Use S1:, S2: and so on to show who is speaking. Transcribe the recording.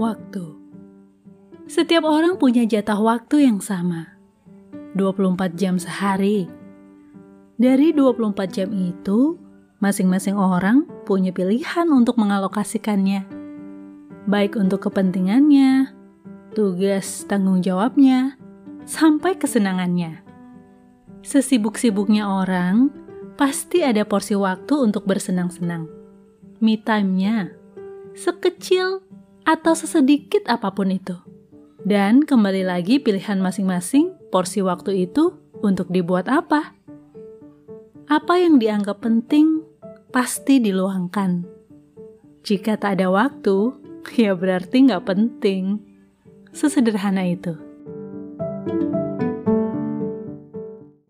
S1: Waktu. Setiap orang punya jatah waktu yang sama. 24 jam sehari. Dari 24 jam itu Masing-masing orang punya pilihan untuk mengalokasikannya. Baik untuk kepentingannya Tugas tanggung jawabnya Sampai kesenangannya. Sesibuk-sibuknya orang Pasti ada porsi waktu untuk bersenang-senang. Me time-nya Sekecil atau sesedikit apa pun itu. Dan kembali lagi pilihan masing-masing porsi waktu itu untuk dibuat apa. Apa yang dianggap penting pasti diluangkan. Jika tak ada waktu, ya berarti nggak penting. Sesederhana itu.